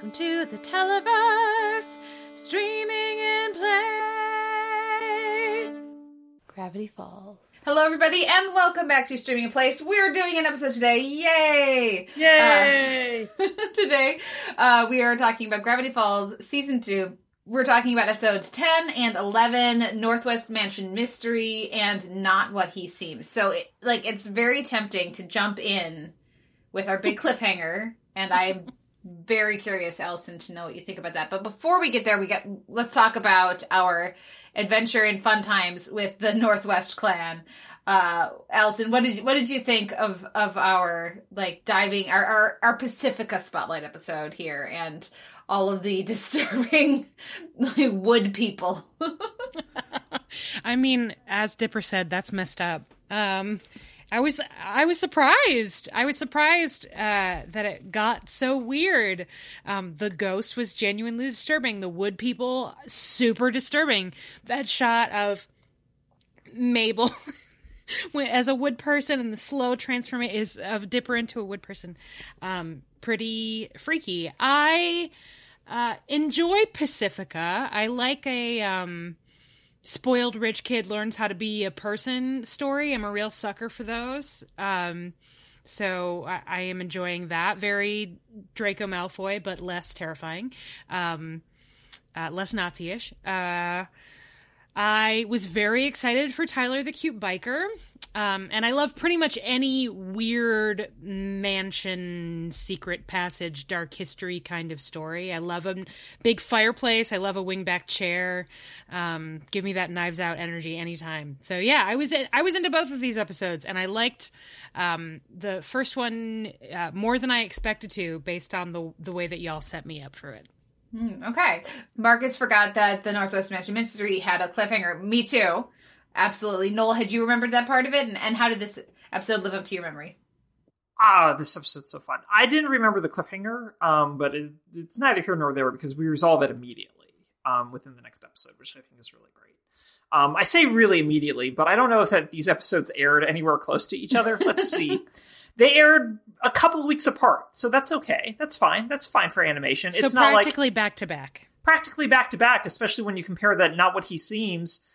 Welcome to the Televerse, streaming in place. Gravity Falls. Hello, everybody, and welcome back to Streaming in Place. We're doing an episode today. Yay! Yay! Uh, today, uh, we are talking about Gravity Falls Season 2. We're talking about episodes 10 and 11, Northwest Mansion Mystery, and Not What He Seems. So, it, like, it's very tempting to jump in with our big cliffhanger, and I'm very curious, Allison, to know what you think about that. But before we get there, we get let's talk about our adventure and fun times with the Northwest Clan. Uh, Allison, what did you, what did you think of of our like diving our, our our Pacifica spotlight episode here and all of the disturbing like, wood people? I mean, as Dipper said, that's messed up. Um, I was I was surprised. I was surprised uh, that it got so weird. Um, the ghost was genuinely disturbing. The wood people super disturbing. That shot of Mabel as a wood person and the slow transformation is of Dipper into a wood person. Um, pretty freaky. I uh, enjoy Pacifica. I like a um, spoiled rich kid learns how to be a person story. I'm a real sucker for those. Um, so I, I, am enjoying that. Very Draco Malfoy, but less terrifying, um, uh, less Nazi-ish. Uh, I was very excited for Tyler the Cute Biker. Um, and I love pretty much any weird mansion, secret passage, dark history kind of story. I love a big fireplace. I love a wingback chair. Um, give me that Knives Out energy anytime. So yeah, I was I was into both of these episodes, and I liked um, the first one uh, more than I expected to, based on the the way that y'all set me up for it. Mm, okay, Marcus forgot that the Northwest Mansion Mystery had a cliffhanger. Me too. Absolutely. Noel, had you remembered that part of it? And, and how did this episode live up to your memory? Ah, this episode's so fun. I didn't remember the cliffhanger, um, but it, it's neither here nor there because we resolve it immediately um, within the next episode, which I think is really great. Um, I say really immediately, but I don't know if that these episodes aired anywhere close to each other. Let's see. They aired a couple weeks apart, so that's okay. That's fine. That's fine for animation. So it's not practically like back to back. Practically back to back, especially when you compare that not what he seems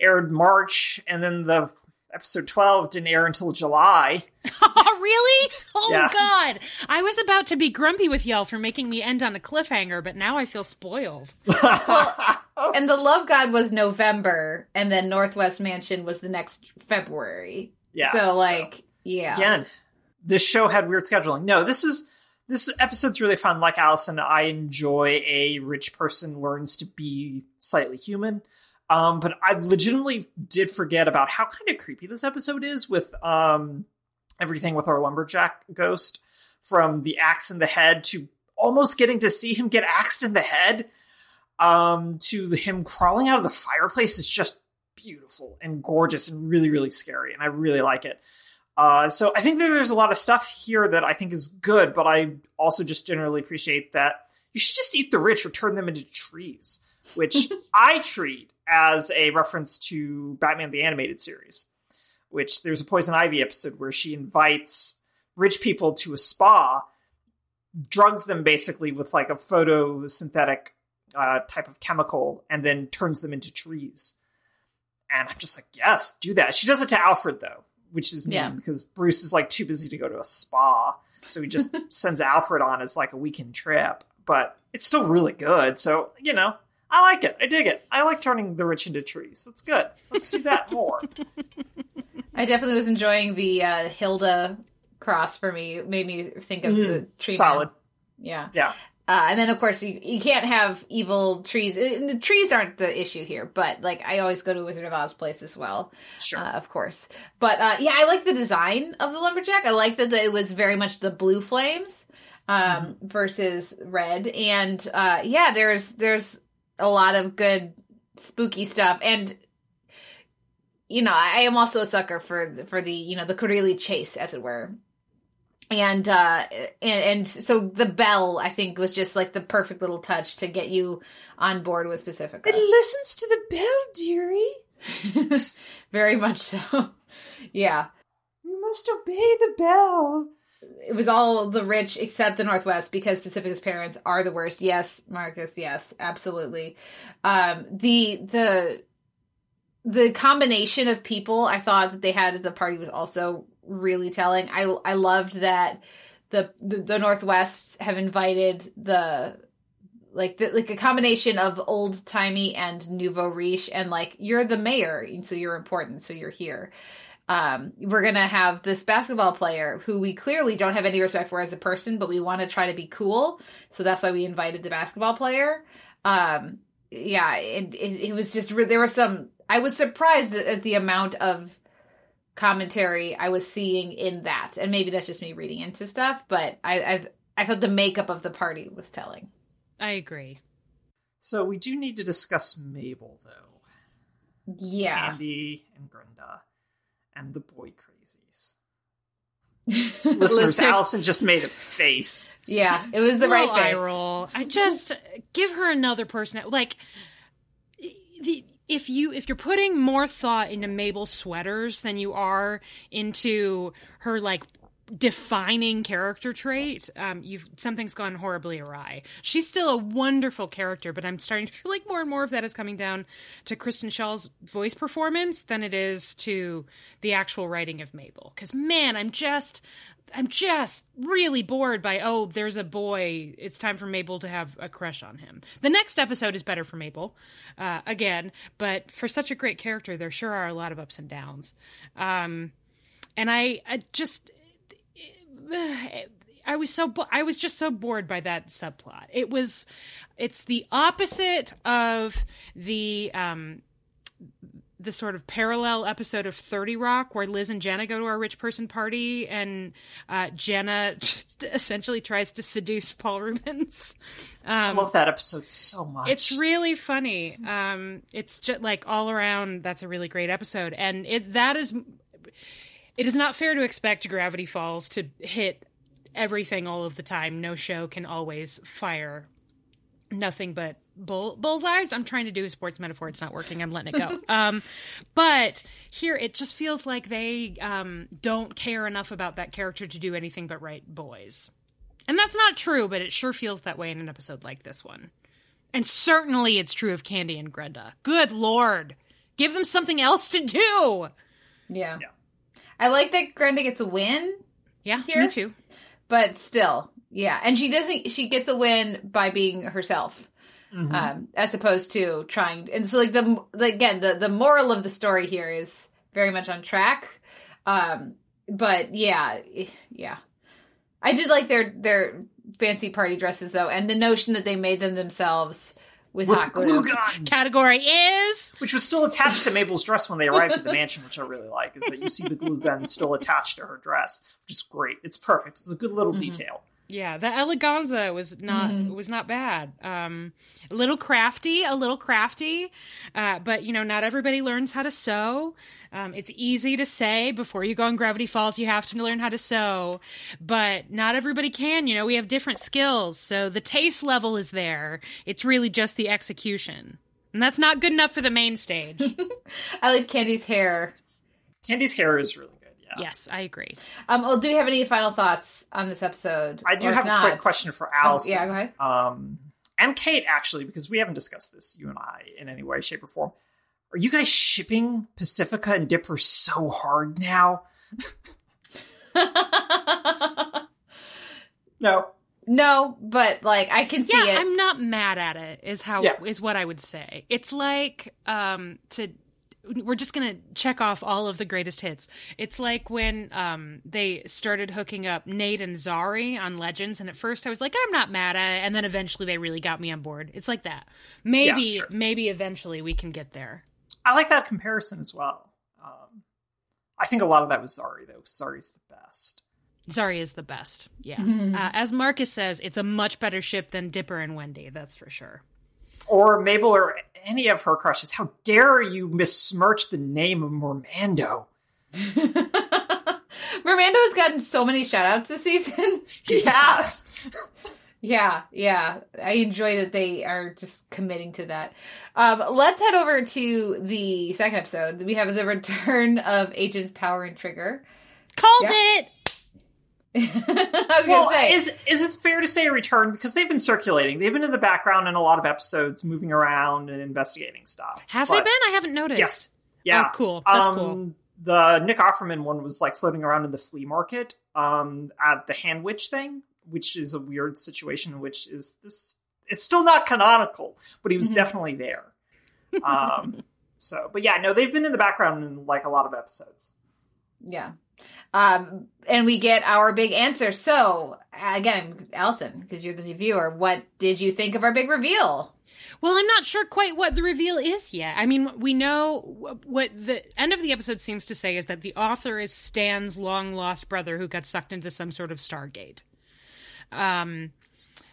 aired March, and then the episode 12 didn't air until July. Oh, really? Oh, Yeah. God. I was about to be grumpy with y'all for making me end on a cliffhanger, but now I feel spoiled. And the Love God was November, and then Northwest Mansion was the next February. yeah. So, like, yeah. again, this show had weird scheduling. No, this is this episode's really fun. Like Allison, I enjoy a rich person learns to be slightly human. Um, but I legitimately did forget about how kind of creepy this episode is with um everything with our lumberjack ghost from the axe in the head to almost getting to see him get axed in the head um to him crawling out of the fireplace is just beautiful and gorgeous and really really scary and i really like it. Uh, so i think that there's a lot of stuff here that i think is good but i also just generally appreciate that you should just eat the rich or turn them into trees which i treat as a reference to batman the animated series which there's a poison ivy episode where she invites rich people to a spa drugs them basically with like a photosynthetic uh, type of chemical and then turns them into trees. And I'm just like, yes, do that. She does it to Alfred though, which is mean Yeah. because Bruce is like too busy to go to a spa, so he just sends Alfred on as like a weekend trip. But it's still really good, so you know, I like it. I dig it. I like turning the rich into trees. That's good. Let's do that more. I definitely was enjoying the uh, Hilda cross for me. It made me think of the tree. man. Mm, Solid. Yeah. Yeah. Uh, and then, of course, you, you can't have evil trees. Uh, The trees aren't the issue here, but like I always go to Wizard of Oz place as well. Sure. uh, of course. But uh, yeah, I like the design of the lumberjack. I like that it was very much the blue flames um, versus red, and uh, yeah, there's there's a lot of good spooky stuff, and you know, I am also a sucker for for the you know the Corelli chase, as it were. And uh and, and so the bell I think was just like the perfect little touch to get you on board with Pacifica. It listens to the bell, dearie. Very much so. yeah. You must obey the bell. It was all the rich except the Northwest because Pacifica's parents are the worst. Yes, Marcus. Yes, absolutely. Um, the the the combination of people I thought that they had at the party was also really telling. I I loved that the the, the have invited the like the, like a combination of old timey and nouveau riche, and like you're the mayor, so you're important, so you're here. Um, we're gonna have this basketball player who we clearly don't have any respect for as a person, but we want to try to be cool, so that's why we invited the basketball player. Um, yeah, it, it, it was just there was some. I was surprised at the amount of commentary I was seeing in that, and maybe that's just me reading into stuff. But I I, I thought the makeup of the party was telling. I agree. So we do need to discuss Mabel, though. Yeah. Candy and Grenda and the boy crazies. Listeners, Listeners- Allison just made a face. Yeah, it was the right Little eye face. roll. I just give her another person. Like the if you if you're putting more thought into Mabel's sweaters than you are into her like defining character trait, um, you've something's gone horribly awry. She's still a wonderful character, but I'm starting to feel like more and more of that is coming down to Kristen Schaal's voice performance than it is to the actual writing of Mabel. Because man, I'm just I'm just really bored by oh, there's a boy. It's time for Mabel to have a crush on him. The next episode is better for Mabel, uh, again, but for such a great character, there sure are a lot of ups and downs. Um, and I, I just, I was so bo- I was just so bored by that subplot. It was, it's the opposite of the um, the sort of parallel episode of 30 Rock where Liz and Jenna go to our rich person party and uh, Jenna essentially tries to seduce Paul Reubens. I Um, love that episode so much. it's really funny. Um, it's just like all around. That's a really great episode, and it that is. It is not fair to expect Gravity Falls to hit everything all of the time. No show can always fire nothing but bull bullseyes. I'm trying to do a sports metaphor. It's not working. I'm letting it go. um, but here, it just feels like they um, don't care enough about that character to do anything but write boys. And that's not true, but it sure feels that way in an episode like this one. And certainly it's true of Candy and Grenda. Good lord. Give them something else to do. Yeah. Yeah. I like that Grenda gets a win, Yeah, Here? me too. but still, yeah. And she doesn't. She gets a win by being herself, Mhm. um, as opposed to trying. And so, like the, the again, the the moral of the story here is very much on track. Um, but yeah, yeah. I did like their their fancy party dresses though, and the notion that they made them themselves with, with hot glue glue. guns, Category is which was still attached to Mabel's dress when they arrived at the mansion, which I really like, is that you see the glue gun still attached to her dress, which is great. It's perfect. It's a good little Mhm. detail. Yeah, the eleganza was not Mhm. was not bad. Um, a little crafty, a little crafty, uh, but you know, not everybody learns how to sew. Um, it's easy to say before you go on Gravity Falls, you have to learn how to sew, but not everybody can. You know, we have different skills, so the taste level is there. It's really just the execution, and that's not good enough for the main stage. I like Candy's hair. Candy's hair is really good. Yeah. yes, I agree. Um, well, do we have any final thoughts on this episode? I do have a not- quick question for Oh, Allison. yeah, go ahead. um, and Kate, actually, because we haven't discussed this, you and I, in any way, shape, or form. Are you guys shipping Pacifica and Dipper so hard now? No. no, but like I can see yeah, it. I'm not mad at it. Is how Yeah. is what I would say. It's like um to we're just gonna check off all of the greatest hits. It's like when um they started hooking up Nate and Zari on Legends, and at first I was like, I'm not mad at it, and then eventually they really got me on board. It's like that. Maybe Yeah, sure. maybe eventually we can get there. I like that comparison as well. Um, I think a lot of that was Zari, though. 'cause Zari's the best. Zari is the best. Yeah. Mhm. Uh, as Marcus says, it's a much better ship than Dipper and Wendy. That's for sure. Or Mabel or any of her crushes. How dare you besmirch the name of Mermando? Mermando's gotten so many shout outs this season. Yes. yeah, yeah. I enjoy that they are just committing to that. Um, let's head over to the second episode. We have the return of Agents Power and Trigger. Called Yeah. it. I was Well, gonna say, is is it fair to say a return because they've been circulating? They've been in the background in a lot of episodes, moving around and investigating stuff. Have But- they been? I haven't noticed. Yes. Yeah. Oh, cool. That's um, cool. The Nick Offerman one was like floating around in the flea market um, at the hand witch thing, which is a weird situation. Which is this? It's still not canonical, but he was Mhm. definitely there. Um, so, but yeah, no, they've been in the background in like a lot of episodes. yeah. Um, and we get our big answer. So again, Allison, because you're the viewer, what did you think of our big reveal? Well, I'm not sure quite what the reveal is yet. I mean, we know what the end of the episode seems to say is that the author is Stan's long lost brother who got sucked into some sort of Stargate. Um,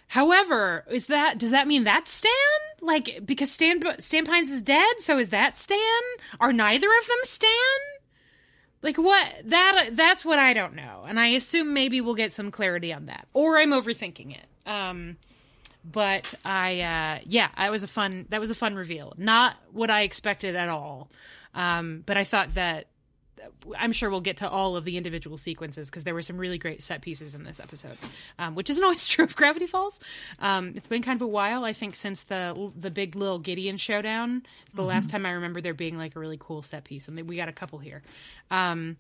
however, is that does that mean that's Stan? Like because Stan Stan Pines is dead, so is that Stan? Are neither of them Stan? Like what that that's what I don't know. And I assume maybe we'll get some clarity on that. Or I'm overthinking it. Um but I uh yeah, that was a fun that was a fun reveal. Not what I expected at all. Um but I thought that I'm sure we'll get to all of the individual sequences because there were some really great set pieces in this episode, um, which isn't always true of Gravity Falls. Um, it's been kind of a while, I think, since the the big little Gideon showdown. It's the last time I remember there being like a really cool set piece, and we got a couple here. Um,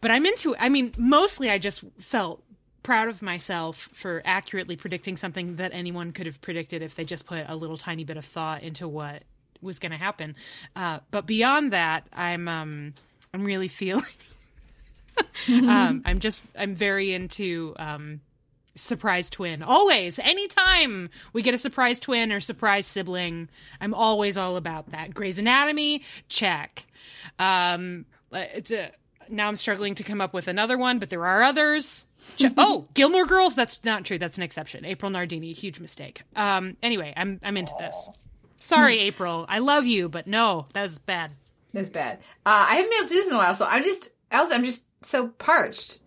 but I'm into. I mean, mostly I just felt proud of myself for accurately predicting something that anyone could have predicted if they just put a little tiny bit of thought into what was going to happen. Uh, but beyond that, I'm um, I'm really feeling. um, I'm just I'm very into um, surprise twin. Always, anytime we get a surprise twin or surprise sibling, I'm always all about that. Grey's Anatomy, check. Um, it's a, now I'm struggling to come up with another one, but there are others. Oh, Gilmore Girls. That's not true. That's an exception. April Nardini, huge mistake. Um, anyway, I'm I'm into this. Sorry, April. I love you, but no, that was bad. That's bad. Uh, I haven't been able to do this in a while, so I'm just, Allison, I'm just so parched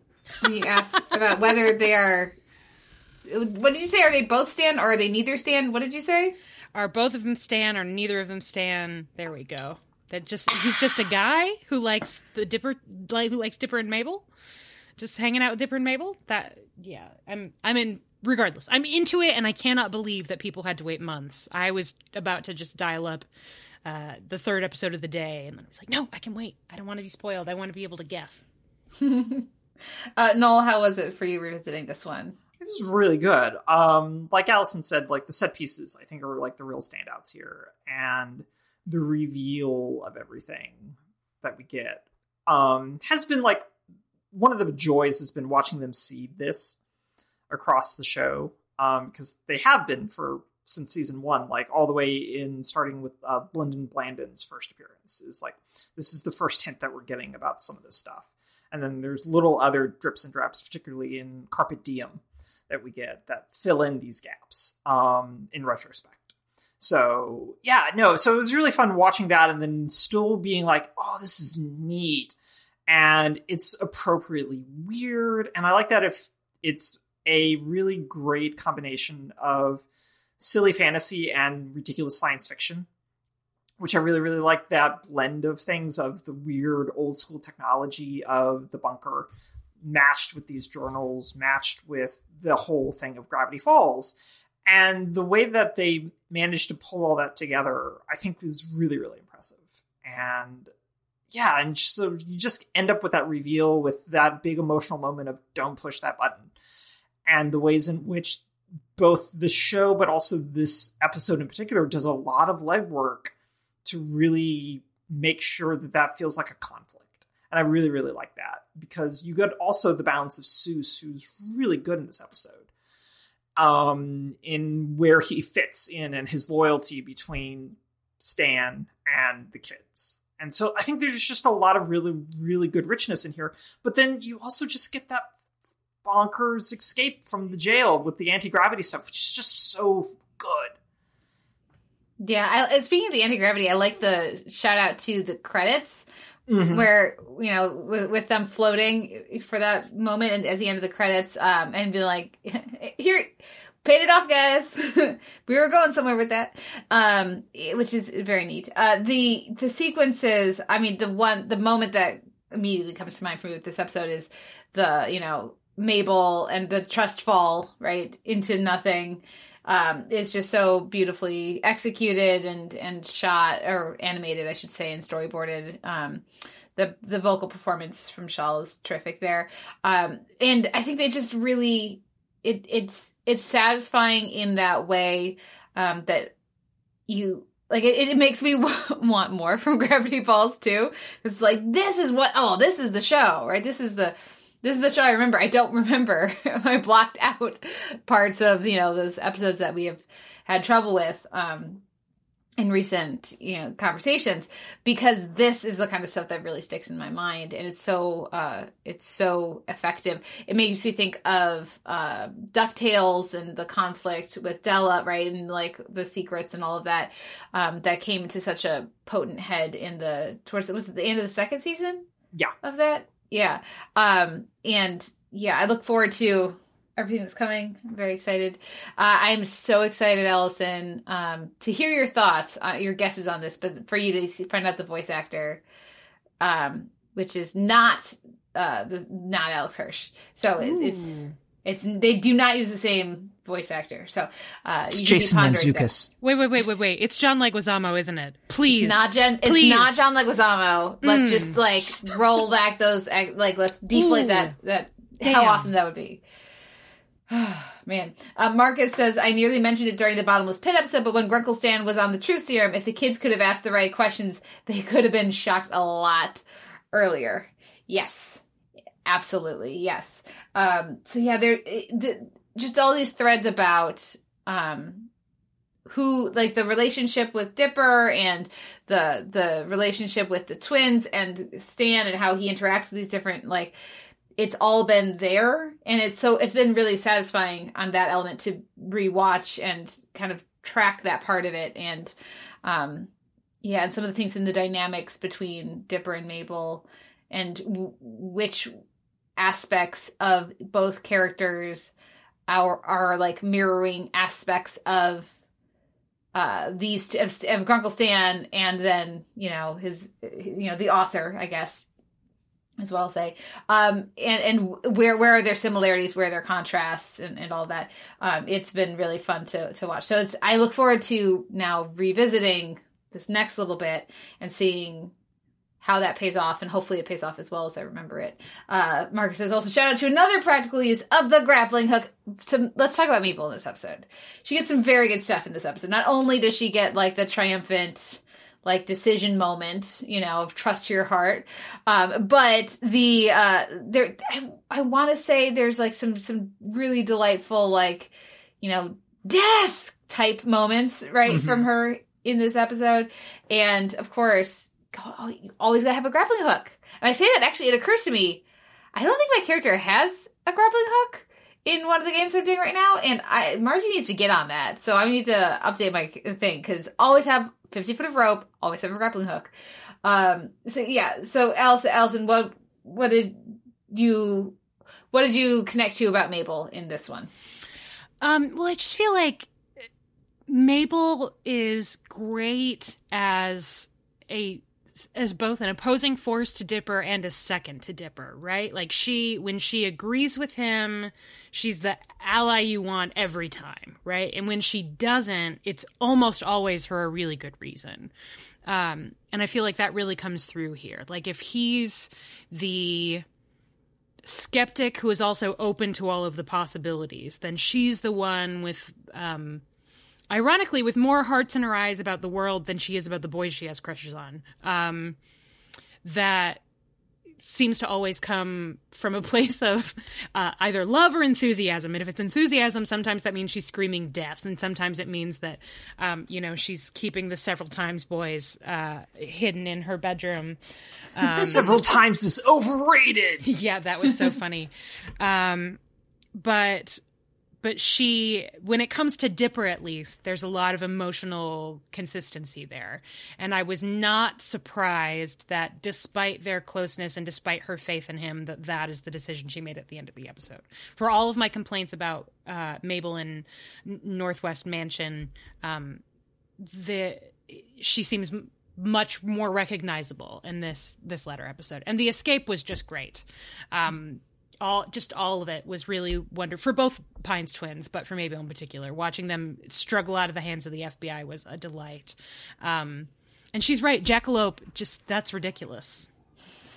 when you ask about whether they are. What did you say? Are they both stand or are they neither stand? What did you say? Are both of them Stan or neither of them Stan? There we go. That just he's just a guy who likes the Dipper, like who likes Dipper and Mabel, just hanging out with Dipper and Mabel. That yeah, I'm I'm in. Regardless, I'm into it, and I cannot believe that people had to wait months. I was about to just dial up uh, the third episode of the day, and then I was like, no, I can wait. I don't want to be spoiled. I want to be able to guess. Uh, Noel, how was it for you revisiting this one? It was really good. Um, like Allison said, like the set pieces, I think are like the real standouts here, and the reveal of everything that we get um, has been like one of the joys has been watching them see this across the show because they have been for since season one, like all the way in starting with uh, Blendin Blandin's first appearance is like this is the first hint that we're getting about some of this stuff, and then there's little other drips and drops, particularly in Carpet Diem that we get that fill in these gaps um, in retrospect. So yeah, no, so it was really fun watching that and then still being like, oh, this is neat. And it's appropriately weird. And I like that if it's a really great combination of silly fantasy and ridiculous science fiction, which I really, really like that blend of things of the weird old school technology of the bunker matched with these journals, matched with the whole thing of Gravity Falls. And the way that they managed to pull all that together, I think is really, really impressive. And yeah, and so you just end up with that reveal with that big emotional moment of don't push that button. And the ways in which both the show, but also this episode in particular, does a lot of legwork to really make sure that that feels like a conflict. And I really, really like that because you get also the balance of Soos, who's really good in this episode, um, in where he fits in and his loyalty between Stan and the kids. And so I think there's just a lot of really, really good richness in here. But then you also just get that bonkers escape from the jail with the anti gravity stuff, which is just so good. Yeah, I, speaking of the anti gravity, I like the shout out to the credits Mhm. where you know with, with them floating for that moment and at the end of the credits um and be like here paid it off guys we were going somewhere with that um which is very neat uh the the sequences i mean the one the moment that immediately comes to mind for me with this episode is the you know Mabel and the trust fall right into nothing um, is just so beautifully executed and and shot or animated, I should say, and storyboarded. Um, the the vocal performance from Schaal is terrific there, um, and I think they just really it it's it's satisfying in that way um, that you like it, it makes me want more from Gravity Falls too. It's like this is what oh this is the show right this is the this is the show I remember. I don't remember. I blocked out parts of you know those episodes that we have had trouble with um, in recent you know conversations because this is the kind of stuff that really sticks in my mind and it's so uh, it's so effective. It makes me think of uh, Ducktales and the conflict with Della, right, and like the secrets and all of that um, that came to such a potent head in the towards it was it the end of the second season? Yeah, of that yeah. Um, and yeah, I look forward to everything that's coming. I'm very excited. Uh, I'm so excited, Allison, um, to hear your thoughts, uh, your guesses on this, but for you to see, find out the voice actor, um, which is not uh, the not Alex Hirsch. So it, it's it's they do not use the same voice actor. So uh, it's Jason Mantzoukas. Wait, wait, wait, wait, wait. It's John Leguizamo, isn't it? Please, it's not Jen. It's Please. not John Leguizamo. Let's mm. just like roll back those. Like let's deflate Ooh. that. That Damn. how awesome that would be. Man, uh, Marcus says I nearly mentioned it during the bottomless pit episode, but when Grunkle Stan was on the truth serum, if the kids could have asked the right questions, they could have been shocked a lot earlier. Yes, absolutely, yes. Um, so yeah, there. The, just all these threads about um who like the relationship with Dipper and the the relationship with the twins and Stan and how he interacts with these different like it's all been there. And it's so it's been really satisfying on that element to rewatch and kind of track that part of it. And um yeah and some of the things in the dynamics between Dipper and Mabel and w- which aspects of both characters are are like mirroring aspects of uh these of, of Grunkle Stan and then you know his you know the author I guess as well say. Um and and where where are their similarities where are there contrasts and, and all that? Um it's been really fun to to watch. So it's I look forward to now revisiting this next little bit and seeing how that pays off, and hopefully it pays off as well as I remember it. Uh, Marcus says also shout out to another practical use of the grappling hook. To, let's talk about Mabel in this episode. She gets some very good stuff in this episode. Not only does she get like the triumphant like decision moment, you know, of trust your heart, um, but the uh, there I, I want to say there's like some some really delightful like you know death type moments right mm-hmm. from her in this episode, and of course always gotta have a grappling hook. And I say that actually, it occurs to me, I don't think my character has a grappling hook in one of the games I'm doing right now, and I Margie needs to get on that. So I need to update my thing because always have 50 foot of rope, always have a grappling hook. Um. So yeah. So Allison, Allison, what what did you what did you connect to about Mabel in this one? Um. Well, I just feel like Mabel is great as a as both an opposing force to Dipper and a second to Dipper, right? Like she when she agrees with him, she's the ally you want every time, right? And when she doesn't, it's almost always for a really good reason. Um, and I feel like that really comes through here. Like if he's the skeptic who is also open to all of the possibilities, then she's the one with um, ironically with more hearts in her eyes about the world than she is about the boys she has crushes on. Um, that seems to always come from a place of uh, either love or enthusiasm. And if it's enthusiasm, sometimes that means she's screaming death, and sometimes it means that, um, you know, she's keeping the several times boys uh, hidden in her bedroom. Um, several times is overrated. Yeah, that was so funny. Um, but but she when it comes to dipper at least there's a lot of emotional consistency there. And i was not surprised that despite their closeness and despite her faith in him that that is the decision she made at the end of the episode. For all of my complaints about uh, mabel and northwest mansion um, the she seems much more recognizable in this this letter episode. And the escape was just great. Um, all just all of it was really wonderful for both Pines twins, but for Mabel in particular. Watching them struggle out of the hands of the FBI was a delight. Um, and she's right, Jackalope. Just that's ridiculous.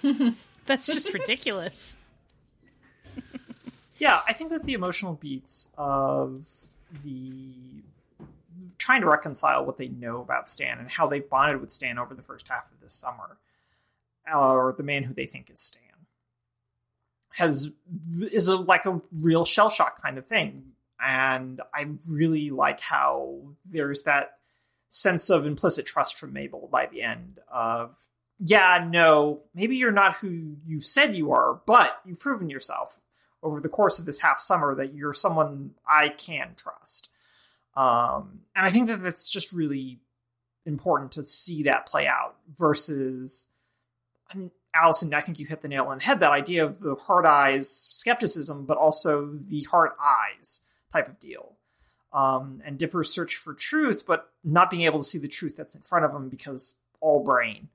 that's just ridiculous. yeah, I think that the emotional beats of the trying to reconcile what they know about Stan and how they bonded with Stan over the first half of this summer, or the man who they think is Stan, has is a, like a real shell shock kind of thing, and I really like how there's that sense of implicit trust from Mabel by the end of yeah, no, maybe you're not who you've said you are, but you've proven yourself over the course of this half summer that you're someone I can trust. Um, and I think that that's just really important to see that play out versus Allison, I think you hit the nail on the head that idea of the hard eyes skepticism, but also the hard eyes type of deal. Um, and Dipper's search for truth, but not being able to see the truth that's in front of him because all brain.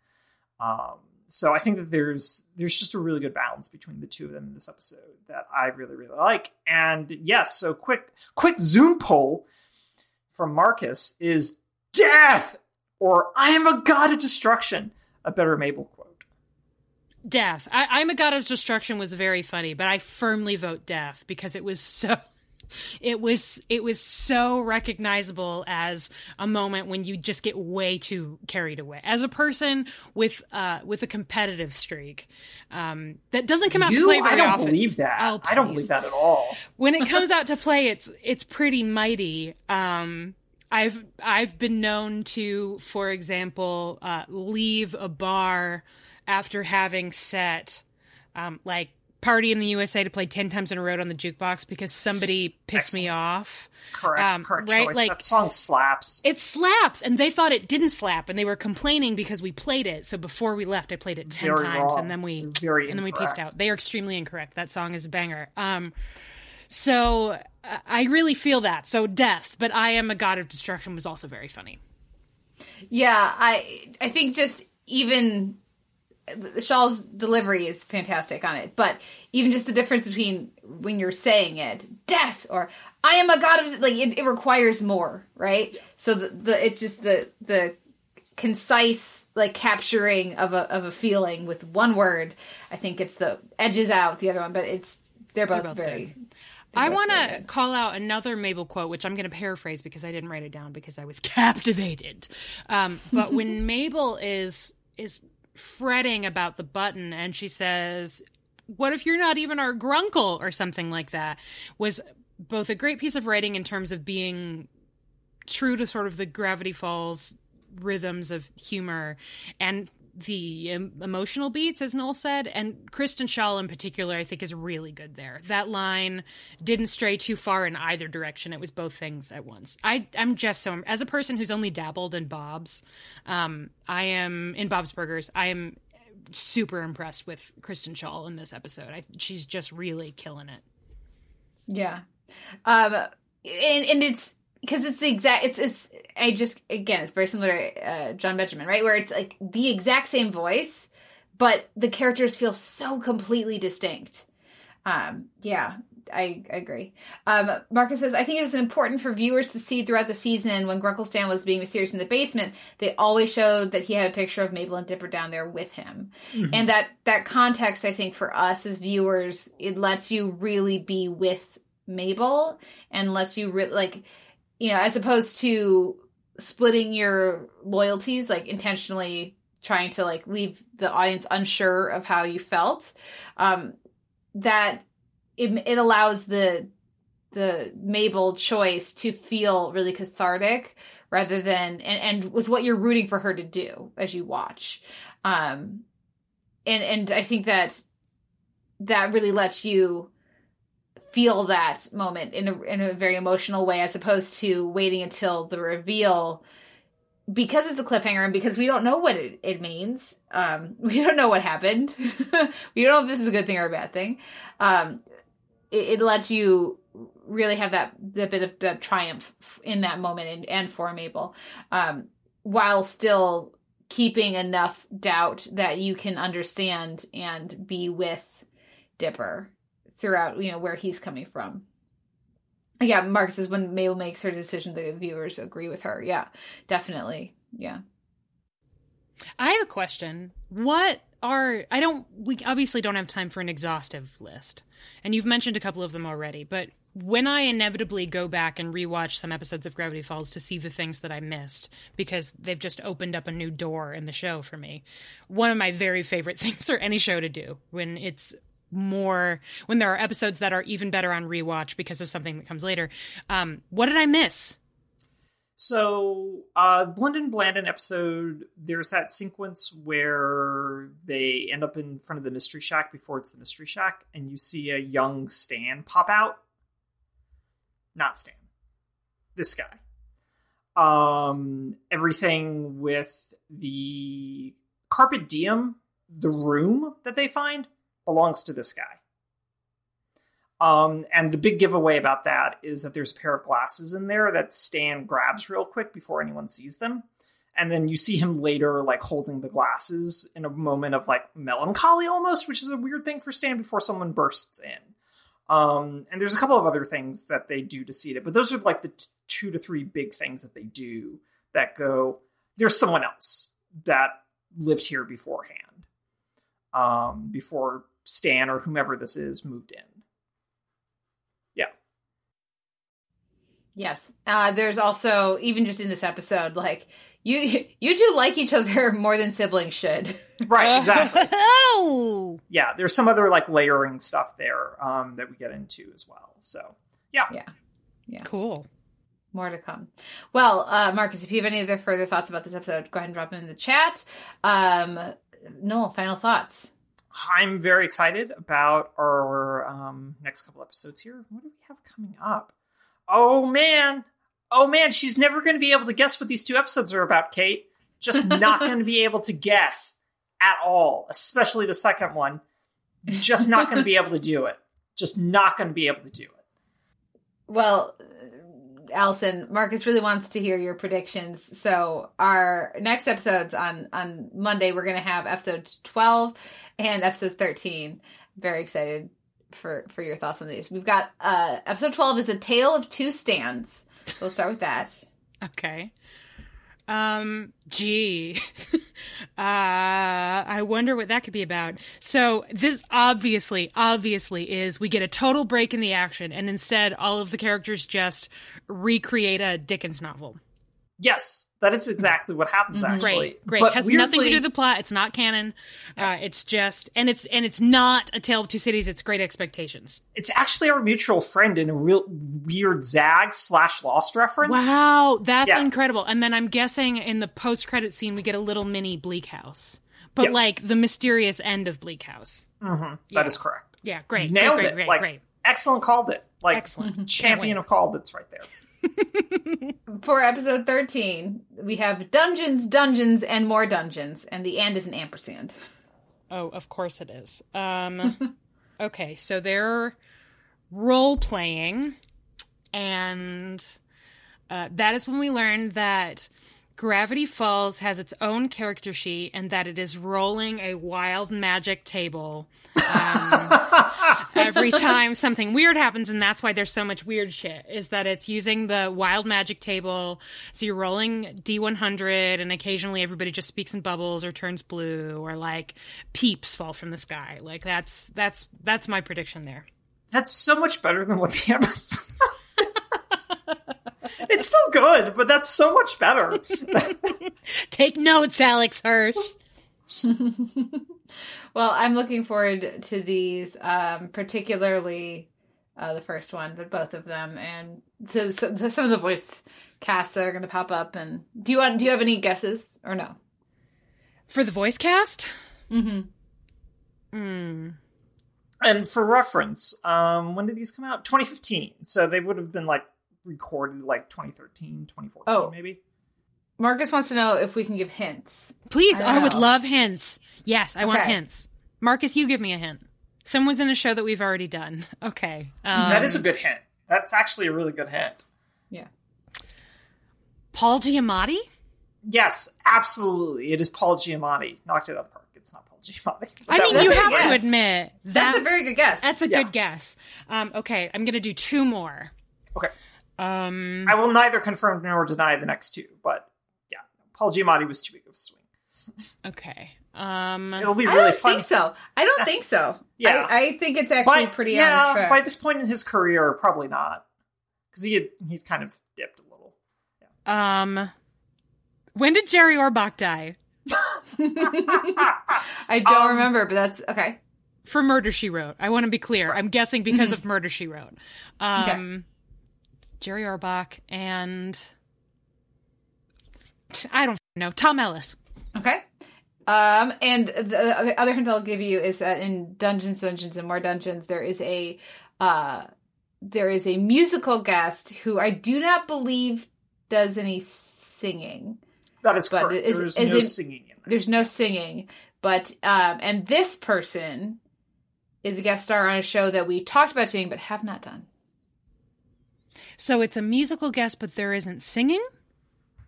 Um, so I think that there's there's just a really good balance between the two of them in this episode that I really really like. And yes, so quick quick Zoom poll from Marcus is death or I am a god of destruction. A better Mabel. Death. I, I'm a god of destruction was very funny, but I firmly vote death because it was so it was it was so recognizable as a moment when you just get way too carried away as a person with uh with a competitive streak um that doesn't come out you? to play very often. I don't often. believe that. Oh, I don't believe that at all. when it comes out to play it's it's pretty mighty um i've i've been known to for example uh leave a bar after having set um like party in the usa to play 10 times in a row on the jukebox because somebody pissed me off. Correct, Um, correct right, choice. like- that song slaps. it slaps and they thought it didn't slap and they were complaining because we played it. So before we left i played it 10 Very times wrong. and then we Very and then we pieced out. They are extremely incorrect. That song is a banger. Um so uh, i really feel that. So death but i am a god of destruction was also very funny. Yeah, I I think just even Schaal's delivery is fantastic on it, but even just the difference between when you're saying it, death or I am a god of like it, it requires more, right? So the, the it's just the the concise like capturing of a of a feeling with one word. I think it's the edges out the other one, but it's they're both, both very. I want to call out another Mabel quote, which I'm going to paraphrase because I didn't write it down because I was captivated. Um, but when Mabel is is fretting about the button and she says, "What if you're not even our grunkle?" or something like that, was both a great piece of writing in terms of being true to sort of the Gravity Falls rhythms of humor and the em- emotional beats, as Noel said, and Kristen Schaal in particular, I think is really good there. That line didn't stray too far in either direction. It was both things at once. I, I'm just so as a person who's only dabbled in Bob's, um, I am in Bob's Burgers. I am super impressed with Kristen Schaal in this episode. I, she's just really killing it. Yeah. Um and, and it's because it's the exact it's it's I just again it's very similar to uh, Jon Benjamin, right? Where it's like the exact same voice, but the characters feel so completely distinct. Um yeah, I, I agree. Um, Marcus says, I think it was important for viewers to see throughout the season when Grunkle Stan was being mysterious in the basement. They always showed that he had a picture of Mabel and Dipper down there with him, and that that context, I think, for us as viewers, it lets you really be with Mabel and lets you re- like, you know, as opposed to splitting your loyalties, like intentionally trying to like leave the audience unsure of how you felt. Um, that it, it allows the the Mabel choice to feel really cathartic rather than and and was what you're rooting for her to do as you watch. Um and and I think that that really lets you feel that moment in a in a very emotional way as opposed to waiting until the reveal. Because it's a cliffhanger and because we don't know what it, it means um we don't know what happened. We don't know if this is a good thing or a bad thing. Um it, it lets you really have that the bit of that triumph in that moment and, and for Mabel, um, while still keeping enough doubt that you can understand and be with Dipper throughout, you know, where he's coming from. Yeah, Mark says when Mabel makes her decision, the viewers agree with her. Yeah, definitely. Yeah. I have a question. What are I don't we obviously don't have time for an exhaustive list. And you've mentioned a couple of them already, but when I inevitably go back and rewatch some episodes of Gravity Falls to see the things that I missed because they've just opened up a new door in the show for me, one of my very favorite things for any show to do when it's more when there are episodes that are even better on rewatch because of something that comes later. Um, what did I miss? So, uh, Blendin Blandin episode, there's that sequence where they end up in front of the Mystery Shack before it's the Mystery Shack, and you see a young Stan pop out. Not Stan. This guy. Um, everything with the Carpet Diem, the room that they find, belongs to this guy. Um, and the big giveaway about that is that there's a pair of glasses in there that Stan grabs real quick before anyone sees them. And then you see him later, like holding the glasses in a moment of like melancholy almost, which is a weird thing for Stan before someone bursts in. Um, and there's a couple of other things that they do to seed it, but those are like the t- two to three big things that they do that go, there's someone else that lived here beforehand, um, before Stan or whomever this is moved in. Yeah. Yes. Uh, there's also even just in this episode, like you you two like each other more than siblings should. Right, exactly. oh, yeah, there's some other like layering stuff there um, that we get into as well. So yeah, Yeah. Yeah. cool. More to come. Well, uh, Marcus, if you have any other further thoughts about this episode, go ahead and drop them in the chat. Um, Noel, final thoughts. I'm very excited about our um, next couple episodes here. What do we have coming up? Oh man, oh man, she's never going to be able to guess what these two episodes are about. Kate, just not going to be able to guess at all, especially the second one. Just not going to be able to do it. Just not going to be able to do it. Well, Allison, Marcus really wants to hear your predictions. So our next episodes on on Monday, we're to have episodes twelve and episode thirteen. Very excited for for your thoughts on these. We've got uh episode twelve is a tale of two Stans. We'll start with that. Okay. Um, gee. uh, I wonder what that could be about. So this obviously, obviously is we get a total break in the action and instead all of the characters just recreate a Dickens novel. Yes, that is exactly what happens. Actually, Great, great. But Has nothing to do with the plot. It's not canon. Uh, it's just, and it's and it's not a Tale of Two Cities. It's Great Expectations. It's actually our mutual friend in a real weird Zag slash Lost reference. Wow, that's Yeah. incredible. And then I'm guessing in the post credit scene we get a little mini Bleak House, but Yes. like the mysterious end of Bleak House. Mm-hmm. Yeah. That is correct. Yeah, great, Nailed great, it. great, great, like, great. Excellent called it. Like Excellent. Champion of called it's right there. For episode thirteen, we have dungeons, dungeons, and more dungeons, and the and is an ampersand. Oh, of course it is. Um, okay, so they're role playing, and uh, that is when we learned that Gravity Falls has its own character sheet and that it is rolling a wild magic table um, every time something weird happens, and that's why there's so much weird shit. Is that it's using the wild magic table, so you're rolling D100, and occasionally everybody just speaks in bubbles or turns blue, or like peeps fall from the sky. Like that's that's that's my prediction there. That's so much better than what the episode. it's still good, but that's so much better. Take notes, Alex Hirsch. Well, I'm looking forward to these, um, particularly uh, the first one, but both of them, and to, to some of the voice casts that are going to pop up. And do you want? Do you have any guesses or no? For the voice cast? Mm-hmm. Hmm. and for reference, um, when did these come out? 2015. So they would have been like recorded like 2013, 2014, Oh. maybe. Marcus wants to know if we can give hints. Please, I I, would love hints. Yes, I want hints. Marcus, you give me a hint. Someone's in a show that we've already done. Okay. Um, that is a good hint. That's actually a really good hint. Yeah. Paul Giamatti? Yes, absolutely. It is Paul Giamatti. Knocked it out of the park. It's not Paul Giamatti. I mean, you have nice. to admit that That's a very good guess. that's a Yeah. good guess. Um, okay, I'm gonna do two more. Okay. Um, I will neither confirm nor deny the next two, but yeah, Paul Giamatti was too big of a swing. okay. Um, It'll be really I really don't fun. think so. I don't think so. Yeah. I, I think it's actually But, pretty yeah, on track. by this point in his career, probably not, because he had he kind of dipped a little. um, when did Jerry Orbach die? I don't Um, remember, but that's okay. For Murder She Wrote. I want to be clear. I'm guessing because of Murder She Wrote. Um, Jerry Orbach and I don't know Tom Ellis. Okay. Um, and the, the other hint I'll give you is that in Dungeons, Dungeons, and More Dungeons, there is a uh, there is a musical guest who I do not believe does any singing. That is But correct. is- There's is no it- singing in there. There's no singing, but um, and this person is a guest star on a show that we talked about doing but have not done. So it's a musical guest, but there isn't singing.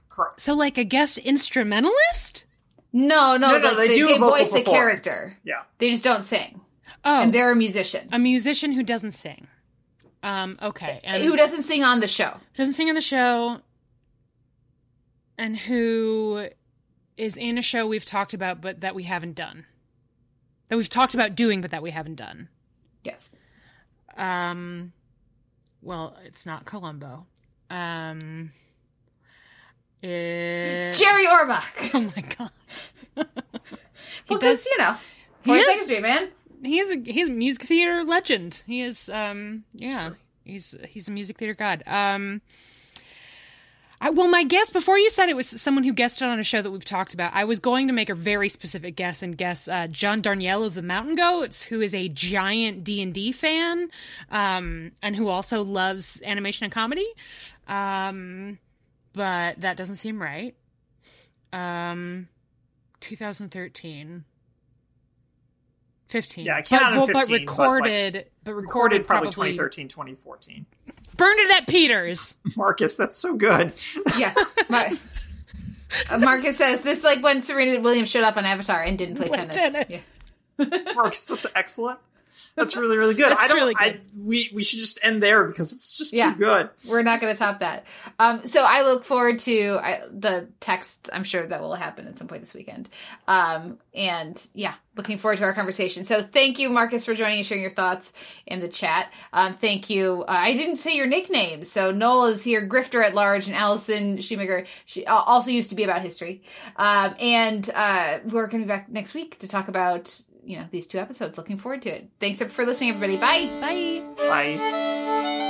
Correct. So like a guest instrumentalist. No, no, No, no, they they, do they a voice a character. Yeah. They just don't sing, Oh, and they're a musician a musician who doesn't sing. Um, okay, and who doesn't sing on the show. doesn't sing on the show, and who is in a show we've talked about, but that we haven't done. That we've talked about doing, but that we haven't done. Yes. Um, well, it's not Columbo. Um, it, Jerry Orbach. oh my god, he Well, does. because you know, He Forty Second Street, man. He is a he's a music theater legend. He is um yeah he's he's a music theater god. Um, I, well, my guess before you said it was someone who guessed it on a show that we've talked about. I was going to make a very specific guess and guess uh, John Darnielle of the Mountain Goats, who is a giant D and D fan, um, and who also loves animation and comedy. Um, but that doesn't seem right. Um, 2013. 15. Yeah, it came out in but, 15, but but, like, recorded, but recorded, Recorded probably, probably 2013, 2014. Bernadette Peters. Marcus, that's so good. Yeah. Mar- Uh, Marcus says this like when Serena Williams showed up on Avatar and didn't play Play tennis. tennis. Yeah. Marcus, that's excellent. That's really, really good. That's I don't. really I, we we should just end there because it's just Yeah. too good. We're not going to top that. Um, so I look forward to I, the text. I'm sure that will happen at some point this weekend. Um, and yeah, looking forward to our conversation. So thank you, Marcus, for joining and sharing your thoughts in the chat. Um, thank you. Uh, I didn't say your nickname. So Noel is here, Grifter at large, and Allison Shoemaker. She also used to be about history. Um, and uh, we're going to be back next week to talk about you know these two episodes. Looking forward to it. Thanks for listening, everybody. Bye. Bye. Bye.